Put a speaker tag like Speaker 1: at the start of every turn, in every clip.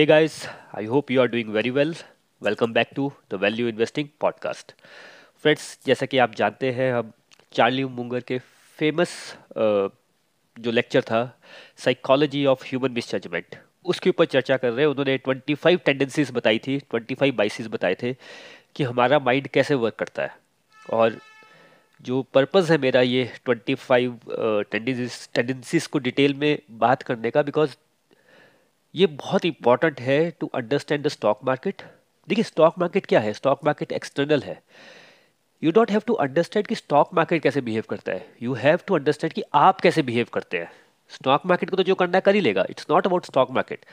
Speaker 1: Hey guys, I hope you are doing very well. Welcome back to the Value Investing Podcast. Friends जैसा कि आप जानते हैं हम चार्ली मुंगर के फ़ेमस जो लेक्चर था साइकोलॉजी ऑफ़ ह्यूमन मिसजमेंट उसके ऊपर चर्चा कर रहे हैं उन्होंने 25 टेंडेंसीज बताई थी 25 बाइसिस बताए थे कि हमारा माइंड कैसे वर्क करता है और जो पर्पज़ है मेरा ये 25 टेंडेंसीज को डिटेल में बात करने का बिकॉज़ ये बहुत इंपॉर्टेंट है to understand the stock market देखिए स्टॉक मार्केट क्या है? स्टॉक मार्केट एक्सटर्नल है. You don't have to understand कि स्टॉक मार्केट कैसे बिहेव करता है. यू हैव टू अंडरस्टैंड कि आप कैसे बिहेव करते हैं. स्टॉक मार्केट को तो जो करना कर ही लेगा. It's not about stock market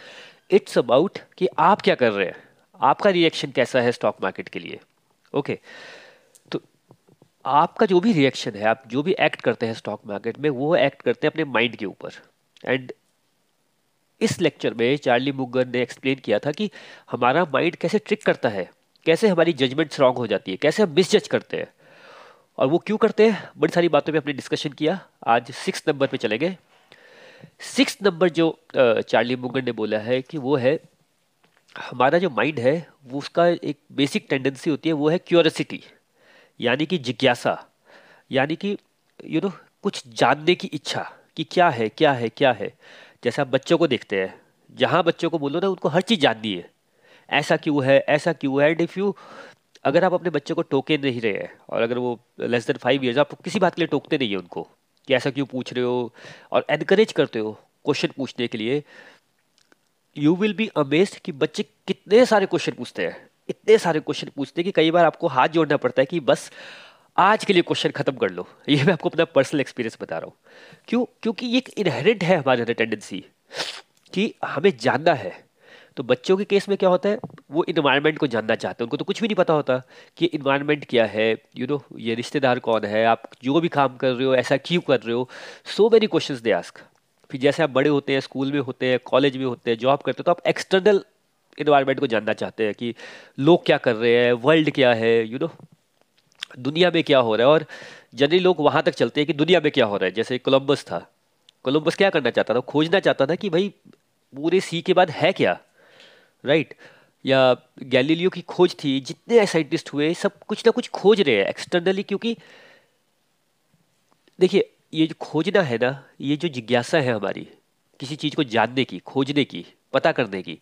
Speaker 1: it's about कि आप क्या कर रहे हैं. आपका रिएक्शन कैसा है स्टॉक मार्केट के लिए? Okay okay. तो आपका जो भी रिएक्शन है, आप जो भी एक्ट करते हैं स्टॉक मार्केट में, वो एक्ट करते हैं अपने माइंड के ऊपर. एंड इस लेक्चर में चार्ली मुगर ने एक्सप्लेन किया था कि हमारा माइंड कैसे ट्रिक करता है, कैसे हमारी जजमेंट रॉन्ग हो जाती है, कैसे हम मिसजज करते हैं। और वो क्यों करते हैं? बड़ी सारी बातों पे हमने डिस्कशन किया। आज सिक्स नंबर पे चलेंगे। सिक्स नंबर जो चार्ली मुगर ने बोला है कि वो है, हमारा जो माइंड है, वो उसका एक बेसिक टेंडेंसी होती है, वो है क्यूरसिटी यानी कि जिज्ञासा, यानी कि यू नो कुछ जानने की इच्छा कि क्या है क्या है क्या है। जैसे आप बच्चों को देखते हैं, जहाँ बच्चों को बोलो ना, उनको हर चीज़ जाननी है। ऐसा क्यों है, ऐसा क्यों है? एंड इफ़ यू अगर आप अपने बच्चे को टोके नहीं रहे हैं, और अगर वो लेस देन फाइव ईयर्स आप किसी बात के लिए टोकते नहीं है उनको, कि ऐसा क्यों पूछ रहे हो, और एनकरेज करते हो क्वेश्चन पूछने के लिए यू विल बी अमेज कि बच्चे कितने सारे क्वेश्चन पूछते हैं। इतने सारे क्वेश्चन पूछते हैं कि कई बार आपको हाथ जोड़ना पड़ता है कि बस आज के लिए क्वेश्चन खत्म कर लो। ये मैं आपको अपना पर्सनल एक्सपीरियंस बता रहा हूँ। क्यों? क्योंकि ये एक इनहेरिट है हमारे अंदर टेंडेंसी कि हमें जानना है। तो बच्चों के केस में क्या होता है? वो इन्वायरमेंट को जानना चाहते हैं। उनको तो कुछ भी नहीं पता होता कि इन्वायरमेंट क्या है। यू you नो know, ये रिश्तेदार कौन है? आप जो भी काम कर रहे हो ऐसा क्यों कर रहे हो? So many question they ask फिर जैसे आप बड़े होते हैं स्कूल में होते हैं कॉलेज में होते हैं जॉब करते हैं तो आप एक्सटर्नल इन्वायरमेंट को जानना चाहते हैं कि लोग क्या कर रहे हैं वर्ल्ड क्या है? यू you नो know, दुनिया में क्या हो रहा है? और जनरली लोग वहाँ तक चलते हैं कि दुनिया में क्या हो रहा है? जैसे कोलम्बस था। कोलम्बस क्या करना चाहता था? खोजना चाहता था कि भाई, पूरे सी के बाद है क्या? राइट या गैलीलियो की खोज थी, जितने साइंटिस्ट हुए, सब कुछ ना कुछ खोज रहे हैं एक्सटर्नली क्योंकि देखिए, ये जो खोजना है ना, ये जो जिज्ञासा है हमारी, किसी चीज़ को जानने की, खोजने की, पता करने की,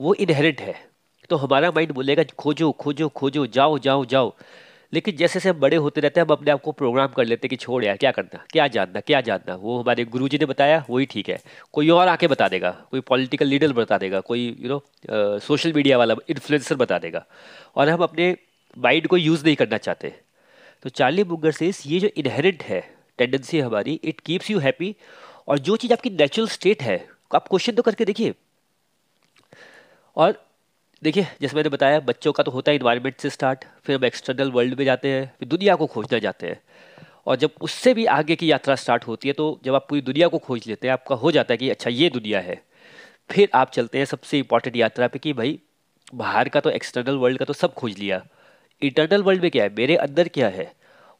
Speaker 1: वो इनहेरेंट है। तो हमारा माइंड बोलेगा, खोजो खोजो खोजो, जाओ जाओ जाओ। लेकिन जैसे जैसे हम बड़े होते रहते हैं, हम अपने आप को प्रोग्राम कर लेते हैं कि छोड़ यार, क्या करना, क्या जानना क्या जानना। वो हमारे गुरु ने बताया, वही ठीक है। कोई और आके बता देगा, कोई पॉलिटिकल लीडर बता देगा, कोई यू नो सोशल मीडिया वाला इन्फ्लुएंसर बता देगा। और हम अपने माइंड को यूज़ नहीं करना चाहते। तो चार्ली बुगर से ये जो इनहेरिट है टेंडेंसी हमारी इट कीप्स यू हैप्पी और जो चीज़ आपकी नेचुरल स्टेट है, आप क्वेश्चन तो करके देखिए। और देखिए, जैसे मैंने बताया, बच्चों का तो होता है इन्वायरमेंट से स्टार्ट फिर हम एक्सटर्नल वर्ल्ड में जाते हैं, फिर दुनिया को खोजने जाते हैं। और जब उससे भी आगे की यात्रा स्टार्ट होती है तो जब आप पूरी दुनिया को खोज लेते हैं, आपका हो जाता है कि अच्छा ये दुनिया है। फिर आप चलते हैं सबसे इंपॉर्टेंट यात्रा पे कि भाई, बाहर का तो एक्सटर्नल वर्ल्ड का तो सब खोज लिया। इंटरनल वर्ल्ड में क्या है? मेरे अंदर क्या है?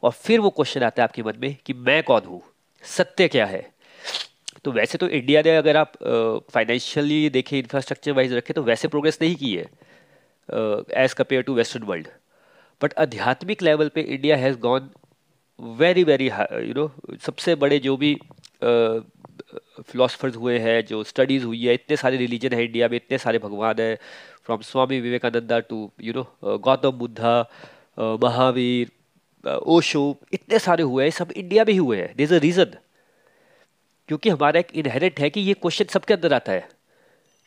Speaker 1: और फिर वो क्वेश्चन आता है आपके मन में कि मैं कौन हूँ? सत्य क्या है? तो वैसे तो इंडिया ने अगर आप फाइनेंशियली देखें इंफ्रास्ट्रक्चर वाइज रखें तो वैसे प्रोग्रेस नहीं की है as compare to western world but आध्यात्मिक लेवल पे India has gone very very you know सबसे बड़े जो भी फिलोसफर्स uh, हुए हैं जो स्टडीज़ हुई है इतने सारे रिलीजन है इंडिया में इतने सारे भगवान है from Swami Vivekananda to you know Gautam Buddha Mahavir Osho इतने सारे हुए हैं सब इंडिया में ही हुए हैं. दर इज़ अ रीज़न क्योंकि हमारा एक इनहेरिट है कि ये क्वेश्चन सबके अंदर आता है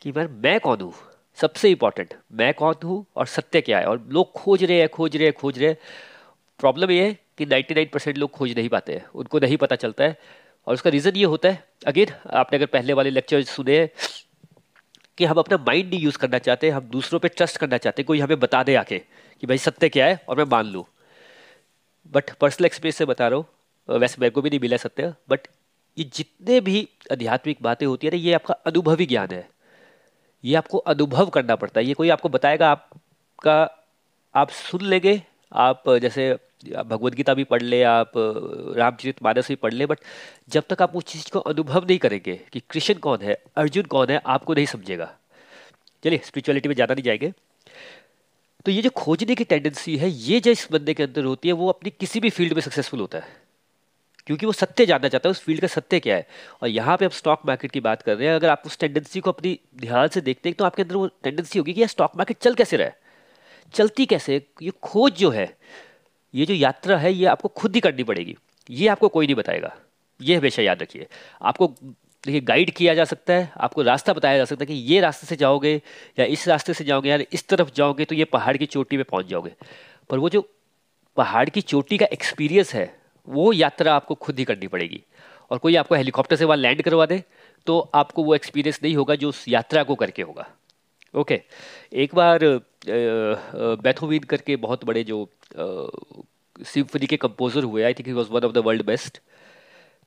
Speaker 1: कि मैं मैं कौन हूँ? सबसे इंपॉर्टेंट मैं कौन हूँ और सत्य क्या है? और लोग खोज रहे हैं, खोज रहे हैं, खोज रहे हैं। प्रॉब्लम ये है कि 99 परसेंट लोग खोज नहीं पाते हैं। उनको नहीं पता चलता है। और उसका रीज़न ये होता है अगेन आपने अगर पहले वाले लेक्चर सुने कि हम अपना माइंड नहीं यूज़ करना चाहते, हम दूसरों पे ट्रस्ट करना चाहते कोई हमें बता दे आके कि भाई सत्य क्या है और मैं मान लूँ। बट पर्सनल एक्सपीरियंस से बता रहा हूँ, वैसे मेरे को भी नहीं मिला सत्य बट ये जितने भी आध्यात्मिक बातें होती है ना, ये आपका अनुभवी ज्ञान है। ये आपको अनुभव करना पड़ता है। ये कोई आपको बताएगा, आपका, आप सुन लेंगे, आप जैसे भगवत गीता भी पढ़ ले, आप रामचरित मानस भी पढ़ ले बट जब तक आप उस चीज़ को अनुभव नहीं करेंगे कि कृष्ण कौन है, अर्जुन कौन है, आपको नहीं समझेगा। चलिए स्पिरिचुअलिटी में ज़्यादा नहीं जाएँगे। तो ये जो खोजने की टेंडेंसी है, ये जो इस बंदे के अंदर होती है, वो अपनी किसी भी फ़ील्ड में सक्सेसफुल होता है। क्योंकि वो सत्य जानना चाहता है, उस फ़ील्ड का सत्य क्या है? और यहाँ पे आप स्टॉक मार्केट की बात कर रहे हैं, अगर आप उस टेंडेंसी को अपनी ध्यान से देखते हैं तो आपके अंदर वो टेंडेंसी होगी कि यह स्टॉक मार्केट चल कैसे रहा है? चलती कैसे ये खोज जो है, ये जो यात्रा है, ये आपको खुद ही करनी पड़ेगी। ये आपको कोई नहीं बताएगा। ये हमेशा याद रखिए। आपको, देखिए गाइड किया जा सकता है, आपको रास्ता बताया जा सकता है कि ये रास्ते से जाओगे या इस रास्ते से जाओगे या इस तरफ़ जाओगे तो ये पहाड़ की चोटी पे पहुँच जाओगे। पर वो जो पहाड़ की चोटी का एक्सपीरियंस है वो यात्रा आपको खुद ही करनी पड़ेगी। और कोई आपको हेलीकॉप्टर से वहाँ लैंड करवा दे तो आपको वो एक्सपीरियंस नहीं होगा जो उस यात्रा को करके होगा। ओके एक बार बैथोवीन करके बहुत बड़े जो सिम्फनी के कंपोजर हुए I think he was one of the world best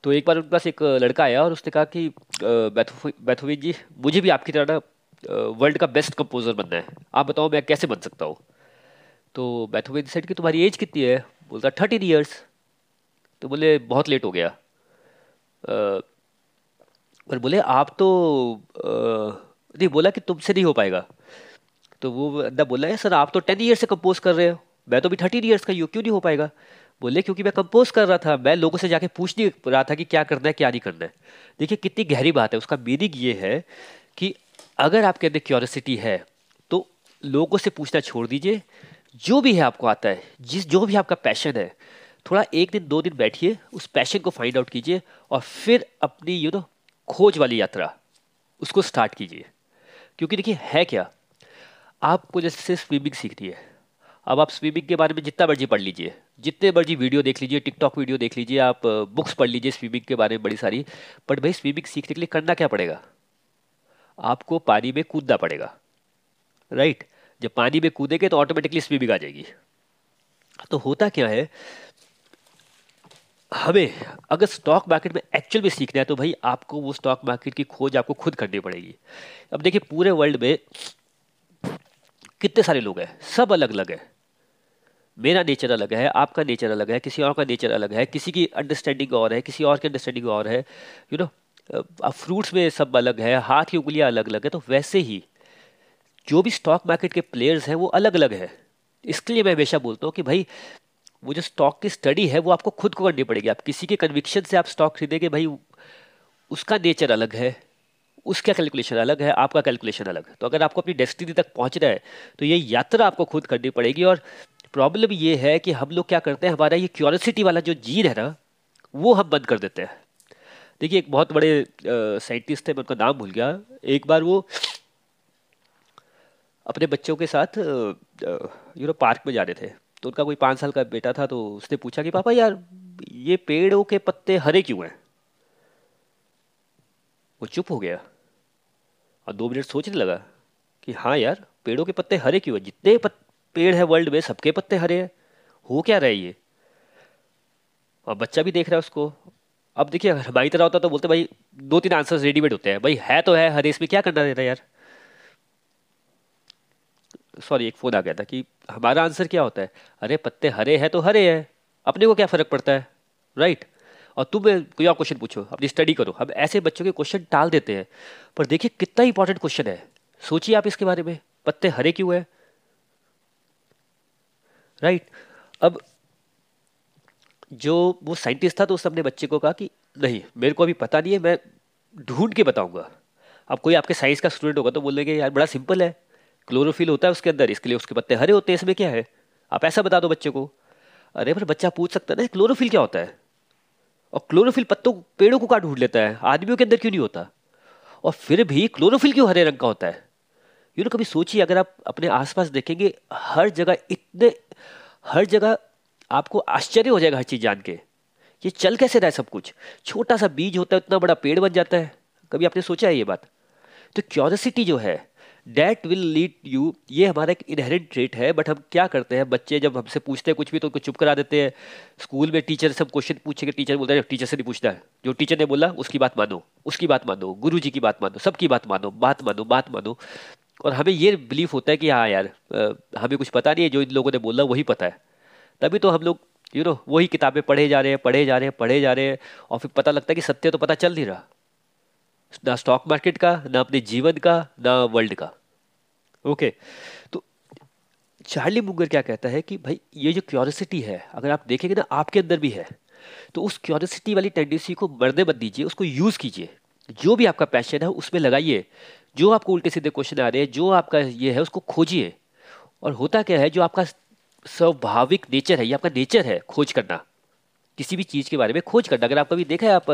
Speaker 1: तो एक बार उनके पास एक लड़का आया और उसने कहा कि बैथोवीन जी, मुझे भी आपकी तरह ना वर्ल्ड का बेस्ट कंपोजर बनना है। आप बताओ मैं कैसे बन सकता हूँ? तो बैथोवीन सेट की तुम्हारी एज कितनी है? बोलता थर्टीन ईयर्स तो बोले, बहुत लेट हो गया। पर बोले, आप तो नहीं, बोला कि तुमसे नहीं हो पाएगा। तो वो बंदा बोला है सर, आप तो टेन ईयर्स से कंपोज कर रहे हो। मैं तो भी थर्टीन ईयर्स का यू क्यों नहीं हो पाएगा? बोले, क्योंकि मैं कंपोज कर रहा था। मैं लोगों से जाके पूछ नहीं रहा था कि क्या करना है, क्या नहीं करना है। देखिए, कितनी गहरी बात है। उसका मीनिंग ये है कि अगर आपके अंदर क्योरिसिटी है तो लोगों से पूछना छोड़ दीजिए। जो भी है आपको आता है, जिस, जो भी आपका पैशन है थोड़ा एक दिन, दो दिन बैठिए, उस पैशन को फाइंड आउट कीजिए और फिर अपनी यू नो खोज वाली यात्रा, उसको स्टार्ट कीजिए। क्योंकि देखिए, है क्या? आपको जैसे स्विमिंग सीखनी है। अब आप स्विमिंग के बारे में जितना मर्ज़ी पढ़ लीजिए, जितने मर्ज़ी वीडियो देख लीजिए टिकटॉक वीडियो देख लीजिए, आप बुक्स पढ़ लीजिए स्विमिंग के बारे में बड़ी सारी बट भाई स्विमिंग सीखने के लिए करना क्या पड़ेगा? आपको पानी में कूदना पड़ेगा राइट जब पानी में कूदेंगे तो ऑटोमेटिकली स्विमिंग आ जाएगी। तो होता क्या है हमें अगर स्टॉक मार्केट में एक्चुअल में सीखना है तो भाई आपको वो स्टॉक मार्केट की खोज आपको खुद करनी पड़ेगी। अब देखिए, पूरे वर्ल्ड में कितने सारे लोग हैं? सब अलग अलग है। मेरा नेचर अलग है, आपका नेचर अलग है, किसी और का नेचर अलग है, किसी की अंडरस्टैंडिंग और है, किसी और की अंडरस्टैंडिंग और है। यू नो अब फ्रूट्स में सब अलग है, हाथ की उंगलियाँ अलग अलग है तो वैसे ही जो भी स्टॉक मार्केट के प्लेयर्स हैं, वो अलग अलग है। इसके लिए मैं हमेशा बोलता हूँ कि भाई वो जो स्टॉक की स्टडी है, वो आपको खुद को करनी पड़ेगी। आप किसी के कन्विक्शन से आप स्टॉक खरीदेंगे, भाई, उसका नेचर अलग है, उसका कैलकुलेशन अलग है, आपका कैलकुलेशन अलग है। तो अगर आपको अपनी डेस्टिनी तक पहुँचना है तो ये यात्रा आपको खुद करनी पड़ेगी। और प्रॉब्लम ये है कि हम लोग क्या करते हैं, हमारा ये क्यूरियोसिटी वाला जो जीन है ना, वो हम बंद कर देते हैं। देखिए, एक बहुत बड़े साइंटिस्ट थे, मैं उनका नाम भूल गया। एक बार वो अपने बच्चों के साथ यू नो पार्क में जा रहे थे। तो उनका कोई पाँच साल का बेटा था तो उसने पूछा कि पापा यार ये पेड़ों के पत्ते हरे क्यों हैं? वो चुप हो गया और दो मिनट सोचने लगा कि हाँ यार पेड़ों के पत्ते हरे क्यों हैं? जितने पत, पेड़ है वर्ल्ड में सबके पत्ते हरे हैं। हो क्या रहे ये? और बच्चा भी देख रहा है उसको। अब देखिए हमारी तरह होता तो बोलते भाई दो तीन आंसर्स रेडीमेड होते हैं। भाई है तो है हरे इसमें क्या करना देता यार? सॉरी, एक फ़ोन आ गया था कि हमारा आंसर क्या होता है? अरे, पत्ते हरे हैं तो हरे हैं। अपने को क्या फ़र्क पड़ता है? राइट और तुम कोई और क्वेश्चन पूछो। अपनी स्टडी करो। हम ऐसे बच्चों के क्वेश्चन टाल देते हैं। पर देखिए, कितना इंपॉर्टेंट क्वेश्चन है। सोचिए आप इसके बारे में। पत्ते हरे क्यों है? राइट अब जो वो साइंटिस्ट था तो उसने अपने बच्चे को कहा कि, नहीं, मेरे को अभी पता नहीं है, मैं ढूंढ के बताऊँगा। अब कोई आपके साइंस का स्टूडेंट होगा तो बोलेंगे, यार, बड़ा सिंपल है। क्लोरोफिल होता है उसके अंदर, इसके लिए उसके पत्ते हरे होते हैं, इसमें क्या है? आप ऐसा बता दो बच्चे को। अरे पर बच्चा पूछ सकता है ना क्लोरोफिल क्या होता है? और क्लोरोफिल पत्तों, पेड़ों को काट ढूंढ लेता है? आदमियों के अंदर क्यों नहीं होता? और फिर भी क्लोरोफिल क्यों हरे रंग का होता है? यू नो कभी सोचिए, अगर आप अपने आसपास देखेंगे, हर जगह इतने, हर जगह आपको आश्चर्य हो जाएगा हर चीज़ जान के। ये चल कैसे रहा है सब कुछ? छोटा सा बीज होता है इतना बड़ा पेड़ बन जाता है। कभी आपने सोचा है ये बात? तो क्योरिसिटी जो है डेट विल लीड यू ये हमारा एक इनहेरेंट ट्रेट है बट हम क्या करते हैं? बच्चे जब हमसे पूछते हैं कुछ भी तो उनको चुप करा देते हैं। स्कूल में टीचर सब क्वेश्चन पूछेंगे टीचर बोलता है टीचर से नहीं पूछता है। जो टीचर ने बोला, उसकी बात मानो, उसकी बात मानो गुरु जी की बात मानो, सबकी बात मानो बात मानो बात मानो। और हमें ये बिलीफ होता है कि हाँ यार हमें कुछ पता नहीं है, जो इन लोगों ने बोला, वही पता है। तभी तो हम लोग यू नो वही किताबें पढ़े जा रहे हैं, पढ़े जा रहे हैं, पढ़े जा रहे हैं, और फिर पता लगता है कि सत्य तो पता चल नहीं रहा। ना स्टॉक मार्केट का, ना अपने जीवन का, ना वर्ल्ड का। ओके। तो चार्ली मुंगर क्या कहता है कि भाई, ये जो क्यूरियोसिटी है, अगर आप देखेंगे ना, आपके अंदर भी है तो उस क्यूरियोसिटी वाली टेंडेंसी को मरने मत दीजिए, उसको यूज़ कीजिए। जो भी आपका पैशन है, उसमें लगाइए। जो आपको उल्टे सीधे क्वेश्चन आ रहे हैं, जो आपका ये है, उसको खोजिए। और होता क्या है, जो आपका स्वाभाविक नेचर है, ये आपका नेचर है, खोज करना। किसी भी चीज़ के बारे में खोज करना। अगर आप कभी देखा है आप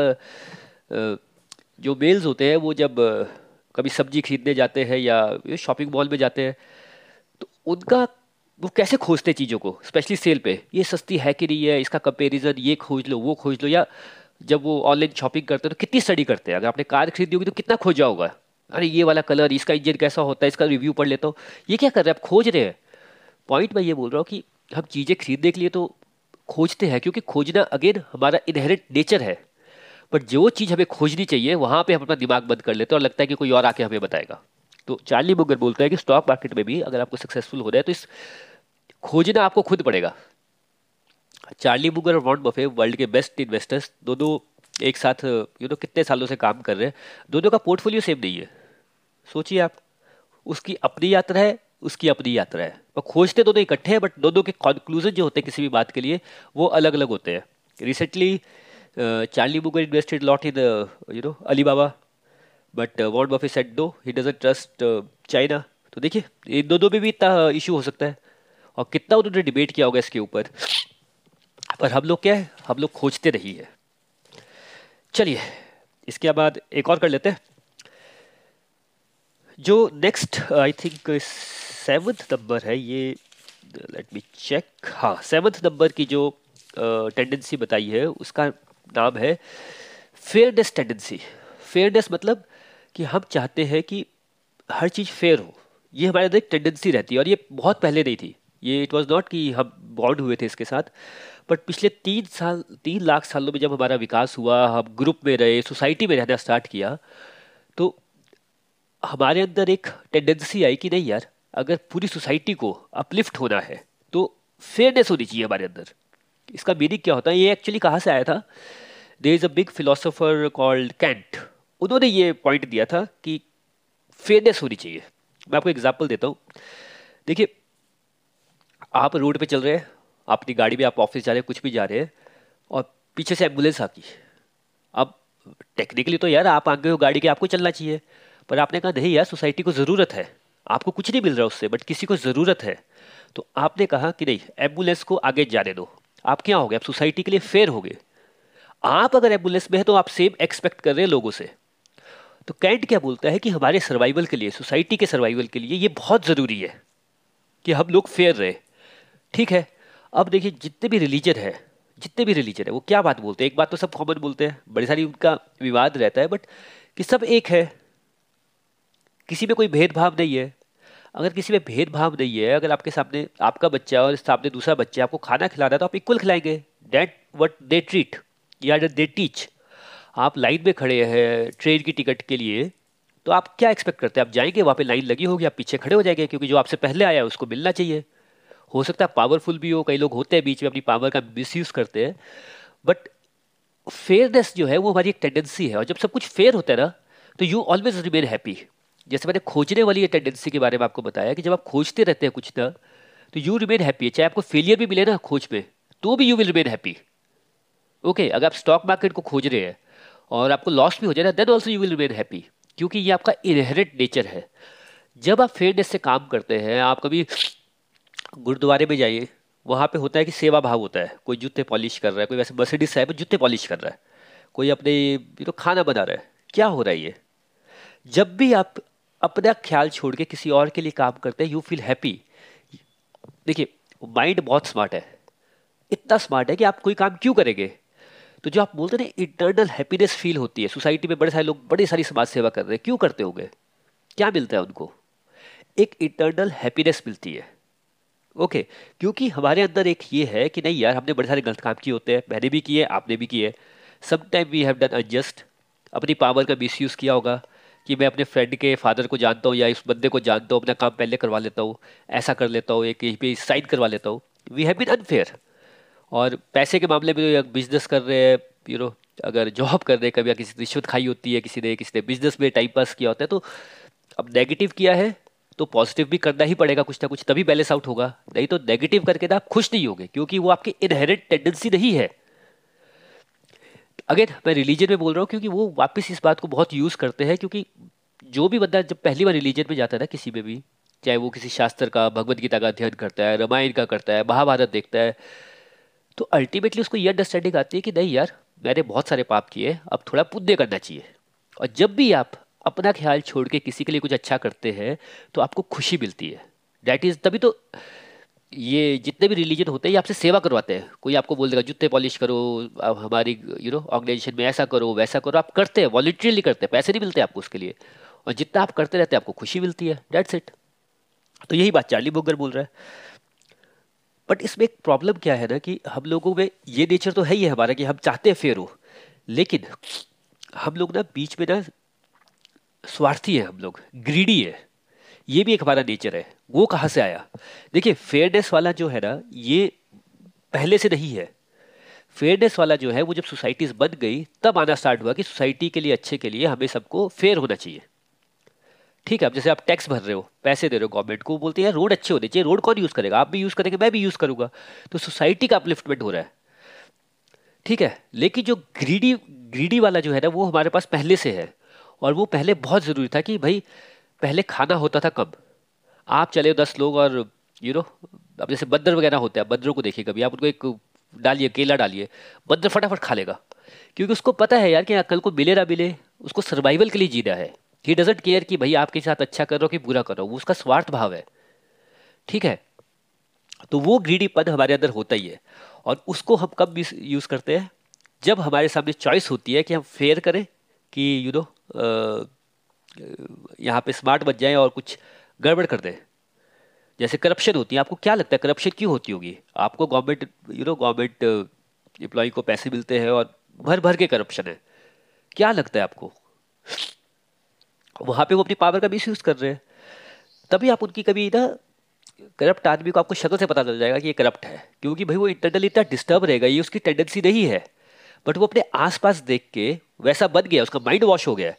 Speaker 1: जो मेल्स होते हैं, वो जब कभी सब्ज़ी खरीदने जाते हैं या शॉपिंग मॉल में जाते हैं तो उनका, वो कैसे खोजते चीज़ों को? स्पेशली सेल पे। ये सस्ती है कि नहीं है? इसका कंपेरिजन ये खोज लो, वो खोज लो, या जब वो ऑनलाइन शॉपिंग करते हैं तो कितनी स्टडी करते हैं? अगर आपने कार खरीदी होगी तो कितना खोजा होगा? अरे, ये वाला कलर इसका इंजन कैसा होता है? इसका रिव्यू पढ़ लेता हूँ। ये क्या कर रहे हैं? आप खोज रहे हैं। पॉइंट मैं ये बोल रहा हूँ कि हम चीज़ें खरीदने के लिए तो खोजते हैं, क्योंकि खोजना अगेन हमारा इनहेरिट नेचर है। बट जो चीज़ हमें खोजनी चाहिए, वहाँ पे हम अपना दिमाग बंद कर लेते हैं और लगता है कि कोई और आके हमें बताएगा। तो चार्ली मुगर बोलता है कि स्टॉक मार्केट में भी अगर आपको सक्सेसफुल हो रहा है तो इस खोजना आपको खुद पड़ेगा। चार्ली मुगर और वॉन्ट बफे, वर्ल्ड के बेस्ट इन्वेस्टर्स दोनों एक साथ यू नो कितने सालों से काम कर रहे हैं, दोनों का पोर्टफोलियो सेम नहीं है। सोचिए आप, उसकी अपनी यात्रा है, उसकी अपनी यात्रा है। और खोजते दोनों इकट्ठे हैं, बट दोनों के कंक्लूजन जो होते हैं किसी भी बात के लिए, वो अलग अलग होते हैं। Recently Charlie Munger invested lot in you know Alibaba but want Buffett said though he doesn't trust China तो देखिए इन दोनों में भी इतना इशू हो सकता है। और कितना उन्होंने डिबेट किया होगा इसके ऊपर। पर हम लोग क्या है हम लोग खोजते रही है चलिए इसके बाद एक और कर लेते हैं। जो next I think seventh number है ये लेट मी चेक हाँ सेवन्थ नंबर की जो टेंडेंसी uh, बताई है उसका नाम है फेयरनेस टेंडेंसी फेयरनेस मतलब कि हम चाहते हैं कि हर चीज़ फेयर हो। ये हमारे अंदर एक टेंडेंसी रहती है और ये बहुत पहले नहीं थी। ये इट वॉज़ नॉट कि हम बॉन्ड हुए थे इसके साथ। बट पिछले तीन साल, तीन लाख सालों में जब हमारा विकास हुआ, हम ग्रुप में रहे सोसाइटी में रहना स्टार्ट किया तो हमारे अंदर एक टेंडेंसी आई कि नहीं यार, अगर पूरी सोसाइटी को अपलिफ्ट होना है तो फेयरनेस होनी चाहिए हमारे अंदर। इसका मीनिंग क्या होता है? ये एक्चुअली कहाँ से आया था? There is a big philosopher called Kant उन्होंने ये पॉइंट दिया था कि फेयरनेस होनी चाहिए। मैं आपको एग्ज़ाम्पल देता हूँ। देखिए, आप रोड पे चल रहे हैं, अपनी गाड़ी में आप ऑफ़िस जा रहे हैं, कुछ भी जा रहे हैं, और पीछे से एंबुलेंस आती अब टेक्निकली तो यार आप आगे हो, गाड़ी के आपको चलना चाहिए। पर आपने कहा, नहीं यार सोसाइटी को ज़रूरत है। आपको कुछ नहीं मिल रहा उससे बट किसी को ज़रूरत है। तो आपने कहा कि नहीं एंबुलेंस को आगे जाने दो। आप क्या हो गए? आप सोसाइटी के लिए फेयर हो गए। आप अगर एंबुलेंस में है तो आप सेम एक्सपेक्ट कर रहे हैं लोगों से। तो कैंट क्या बोलता है कि हमारे सर्वाइवल के लिए, सोसाइटी के सर्वाइवल के लिए ये बहुत ज़रूरी है कि हम लोग फेयर रहे। ठीक है? अब देखिए, जितने भी रिलीजन है, जितने भी रिलीजन है, वो क्या बात बोलते हैं? एक बात तो सब कॉमन बोलते हैं। बड़ी सारी उनका विवाद रहता है बट कि सब एक है। किसी में कोई भेदभाव नहीं है। अगर किसी में भेदभाव नहीं है, अगर आपके सामने आपका बच्चा और सामने दूसरा बच्चा आपको खाना खिला रहा है तो आप इक्वल खिलाएँगे। डेट वट दे ट्रीट या दे टीच आप लाइन में खड़े हैं ट्रेन की टिकट के लिए तो आप क्या एक्सपेक्ट करते हैं? आप जाएँगे, वहाँ पे लाइन लगी होगी, आप पीछे खड़े हो जाएँगे, क्योंकि जो आपसे पहले आया है, उसको मिलना चाहिए। हो सकता है पावरफुल भी हो, कई लोग होते हैं बीच में, अपनी पावर का मिस करते हैं। बट फेयरनेस जो है, वो हमारी एक टेंडेंसी है, और जब सब कुछ फेयर होता है ना तो यू ऑलवेज रिमेन हैप्पी जैसे मैंने खोजने वाली ये टेंडेंसी के बारे में आपको बताया कि जब आप खोजते रहते हैं कुछ ना तो यू रिमेन हैप्पी चाहे आपको फेलियर भी मिले ना खोज में तो भी you will remain happy okay अगर आप स्टॉक मार्केट को खोज रहे हैं और आपको लॉस भी हो जाए ना then also you will remain happy क्योंकि ये आपका इनहेरिट नेचर है। जब आप फेयरनेस से काम करते हैं, आप कभी गुरुद्वारे में जाइए, वहाँ पे होता है कि सेवा भाव होता है। कोई जूते पॉलिश कर रहा है, कोई वैसे मर्सिडीज साहब जूते पॉलिश कर रहा है। कोई अपने यू नो खाना बना रहा है। क्या हो रहा है ये? जब भी आप अपना ख्याल छोड़ के किसी और के लिए काम करते हैं यू फील हैप्पी देखिए माइंड बहुत स्मार्ट है। इतना स्मार्ट है कि आप कोई काम क्यों करेंगे? तो जो आप बोलते हैं इंटरनल हैप्पीनेस फील होती है सोसाइटी में बड़े सारे लोग बड़ी सारी समाज सेवा कर रहे हैं क्यों करते होंगे? क्या मिलता है उनको? एक इंटरनल हैप्पीनेस मिलती है। ओके okay, क्योंकि हमारे अंदर एक ये है कि नहीं यार हमने बड़े सारे गलत काम किए होते हैं मैंने भी किए आपने भी किए। Sometime we have done unjust अपनी पावर का मिस यूज़ किया होगा। कि मैं अपने फ्रेंड के फादर को जानता हूँ या इस बंदे को जानता हूँ, अपना काम पहले करवा लेता हूँ, ऐसा कर लेता हूँ, एक कहीं पे साइन करवा लेता हूँ। वी हैव बिन अनफेयर और पैसे के मामले में बिज़नेस कर रहे हैं यू नो अगर जॉब कर रहे हैं, कभी किसी रिश्वत खाई होती है, किसी ने किसी ने बिज़नेस में टाइम पास किया होता है तो अब नेगेटिव किया है तो पॉजिटिव भी करना ही पड़ेगा कुछ ना कुछ, तभी बैलेंस आउट होगा। नहीं तो नेगेटिव करके ना आप खुश नहीं होगे, क्योंकि वो आपकी इनहेरेंट टेंडेंसी नहीं है। अगेन मैं रिलीजन में बोल रहा हूँ क्योंकि वो वापस इस बात को बहुत यूज़ करते हैं क्योंकि जो भी बंदा जब पहली बार रिलीजन में जाता है ना किसी में भी, चाहे वो किसी शास्त्र का, भगवत गीता का अध्ययन करता है, रामायण का करता है, महाभारत देखता है तो अल्टीमेटली उसको ये अंडरस्टैंडिंग आती है कि नहीं यार, मैंने बहुत सारे पाप किए, अब थोड़ा पुण्य करना चाहिए। और जब भी आप अपना ख्याल छोड़ के किसी के लिए कुछ अच्छा करते हैं तो आपको खुशी मिलती है। डैट इज़ तभी तो ये जितने भी रिलीजन होते हैं, ये आपसे सेवा करवाते हैं। कोई आपको बोल देगा, जूते पॉलिश करो, अब हमारी यू नो ऑर्गेनाइजेशन में ऐसा करो, वैसा करो। आप करते हैं वॉल्ट्रियरली करते हैं, पैसे नहीं मिलते आपको उसके लिए। और जितना आप करते रहते हैं, आपको खुशी मिलती है। डेट्स इट तो यही बात चार्ली बुगर बोल रहा है। बट इसमें एक प्रॉब्लम क्या है ना कि हम लोगों में ये नेचर तो है ही है हमारा कि हम चाहते हैं फेयर हो। लेकिन हम लोग ना, बीच में ना, स्वार्थी है हम लोग ग्रीडी है। ये भी एक हमारा नेचर है। वो कहाँ से आया? देखिए फेयरनेस वाला जो है ना, ये पहले से नहीं है। फेयरनेस वाला जो है, वो जब सोसाइटीज बन गई, तब आना स्टार्ट हुआ कि सोसाइटी के लिए, अच्छे के लिए हमें सबको फेयर होना चाहिए। ठीक है, अब जैसे आप टैक्स भर रहे हो, पैसे दे रहे हो गवर्नमेंट को बोलते हैं रोड अच्छे होने चाहिए रोड कौन यूज़ करेगा? आप भी यूज़ करेंगे, मैं भी यूज़ करूँगा। तो सोसाइटी का अपलिफ्टमेंट हो रहा है। ठीक है, लेकिन जो ग्रीडी ग्रीडी वाला जो है ना, वो हमारे पास पहले से है। और वो पहले बहुत ज़रूरी था कि भाई पहले खाना होता था कब? आप चले दस लोग और यू नो अब जैसे बद्र वगैरह होते हैं बद्रों को देखिए कभी। आप उनको एक डालिए, केला डालिए बद्र फटाफट खा लेगा। क्योंकि उसको पता है यार कि कल को मिले ना मिले, उसको सर्वाइवल के लिए जीना है। ही डजेंट केयर कि भाई आपके साथ अच्छा कर रहा हो कि बुरा कर रहा हो, वो उसका स्वार्थ भाव है। ठीक है? तो वो ग्रीडी पद हमारे अंदर होता ही है। और उसको हम कब यूज़ करते हैं? जब हमारे सामने चॉइस होती है कि हम फेयर करें, कि यू नो यहाँ पे स्मार्ट बच जाए और कुछ गड़बड़ कर दें। जैसे करप्शन होती है, आपको क्या लगता है करप्शन क्यों होती होगी? आपको government you know government employee को पैसे मिलते हैं और भर भर के करप्शन है। क्या लगता है आपको? वहाँ पे वो अपनी पावर का मिस यूज़ कर रहे हैं। तभी आप उनकी कभी ना करप्ट आदमी को आपको शक्ल से पता चल जाएगा कि ये करप्ट है। क्योंकि भाई वो इंटरनली इतना डिस्टर्ब रहेगा, ये उसकी टेंडेंसी नहीं है। बट वो अपने आसपास देख के वैसा बन गया, उसका माइंड वॉश हो गया।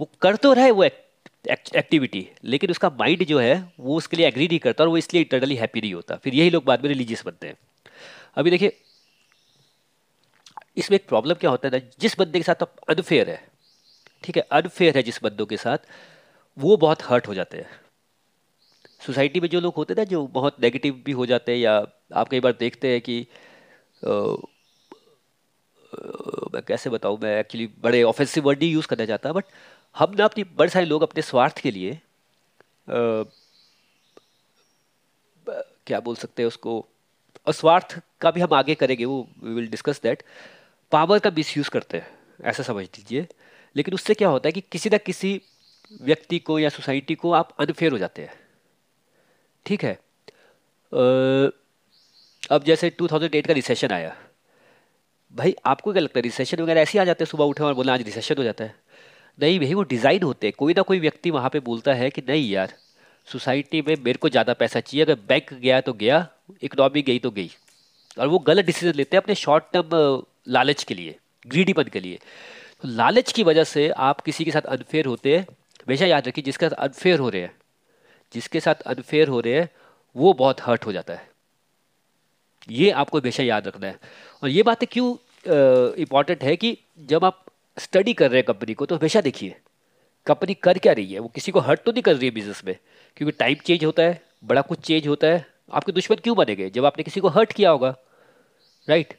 Speaker 1: वो कर तो रहा है वो एक्टिविटी लेकिन उसका माइंड जो है वो उसके लिए एग्री नहीं करता और वो इसलिए इंटरनली हैप्पी नहीं होता। फिर यही लोग बाद में रिलीजियस बनते हैं। अभी देखिए इसमें एक प्रॉब्लम क्या होता है ना जिस बंदे के साथ आप अनफेयर है ठीक है अनफेयर है जिस बंदों के साथ वो बहुत हर्ट हो जाते हैं। सोसाइटी में जो लोग होते हैं ना जो बहुत नेगेटिव भी हो जाते हैं या आप कई बार देखते हैं कि आ, आ, मैं कैसे बताऊँ मैं एक्चुअली बड़े ऑफेंसिव वर्ड नहीं यूज़ करना चाहता बट हम ना अपनी बड़े सारे लोग अपने स्वार्थ के लिए आ, क्या बोल सकते हैं उसको और स्वार्थ का भी हम आगे करेंगे वो we will discuss that power का मिस यूज़ करते हैं ऐसा समझ लीजिए। लेकिन उससे क्या होता है कि किसी ना किसी व्यक्ति को या सोसाइटी को आप अनफेयर हो जाते हैं। ठीक है? अब जैसे 2008 का रिसेशन आया। भाई आपको क्या लगता है रिसेशन वगैरह ऐसे ही आ जाते हैं सुबह उठे और बोला आज रिसेशन हो जाता है। नहीं भाई वो डिज़ाइन होते हैं। कोई ना कोई व्यक्ति वहाँ पे बोलता है कि नहीं यार सोसाइटी में मेरे को ज़्यादा पैसा चाहिए, अगर बैंक गया तो गया इकोनॉमी गई तो गई। और वो गलत डिसीज़न लेते हैं अपने शॉर्ट टर्म लालच के लिए ग्रीडीपन के लिए। तो लालच की वजह से आप किसी के साथ अनफेयर होते हैं, हमेशा याद रखिए, जिसके साथ अनफेयर हो रहे हैं, जिसके साथ अनफेयर हो रहे हैं, वो बहुत हर्ट हो जाता है। ये आपको हमेशा याद रखना है। और ये बातें क्यों इंपॉर्टेंट है कि जब आप स्टडी कर रहे हैं कंपनी को तो हमेशा देखिए कंपनी कर क्या रही है? वो किसी को हर्ट तो नहीं कर रही है बिज़नेस में, क्योंकि टाइम चेंज होता है, बड़ा कुछ चेंज होता है, आपके दुश्मन क्यों बनेंगे? जब आपने किसी को हर्ट किया होगा राइट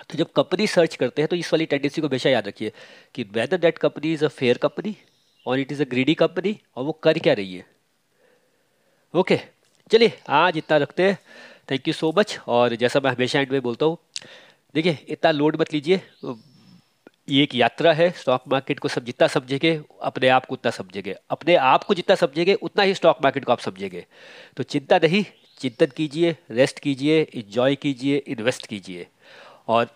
Speaker 1: तो जब कंपनी सर्च करते हैं तो इस वाली टेंडेंसी को हमेशा याद रखिए कि whether that company is a fair company और it is a greedy company और वो कर क्या रही है। ओके चलिए, आज इतना रखते हैं। थैंक यू सो मच और जैसा मैं हमेशा एंड में बोलता हूँ, देखिए, इतना लोड मत लीजिए। ये एक यात्रा है स्टॉक मार्केट को सब जितना समझेंगे, अपने आप को उतना समझेंगे। अपने आप को जितना समझेंगे, उतना ही स्टॉक मार्केट को आप समझेंगे। तो चिंता नहीं, चिंतन कीजिए रेस्ट कीजिए इंजॉय कीजिए इन्वेस्ट कीजिए। और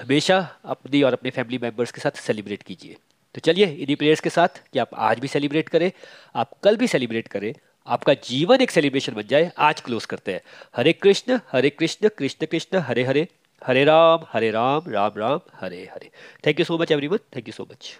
Speaker 1: हमेशा अपनी और अपने फैमिली मेंबर्स के साथ सेलिब्रेट कीजिए। तो चलिए, इन्हीं प्लेयर्स के साथ कि आप आज भी सेलिब्रेट करें, आप कल भी सेलिब्रेट करें, आपका जीवन एक सेलिब्रेशन बन जाए। आज क्लोज करते हैं। Hare Krishna Hare Krishna Krishna Krishna, Hare Hare. Hare Ram Hare Ram Ram Ram, Hare Hare. Thank you so much everyone thank you so much